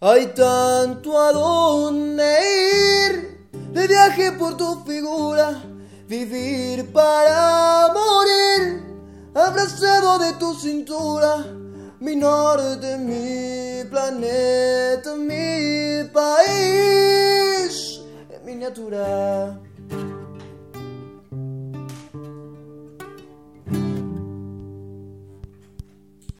Hay tanto a dónde ir, de viaje por tu figura, vivir para morir, abrazado de tu cintura, mi norte, mi planeta, mi país, en miniatura.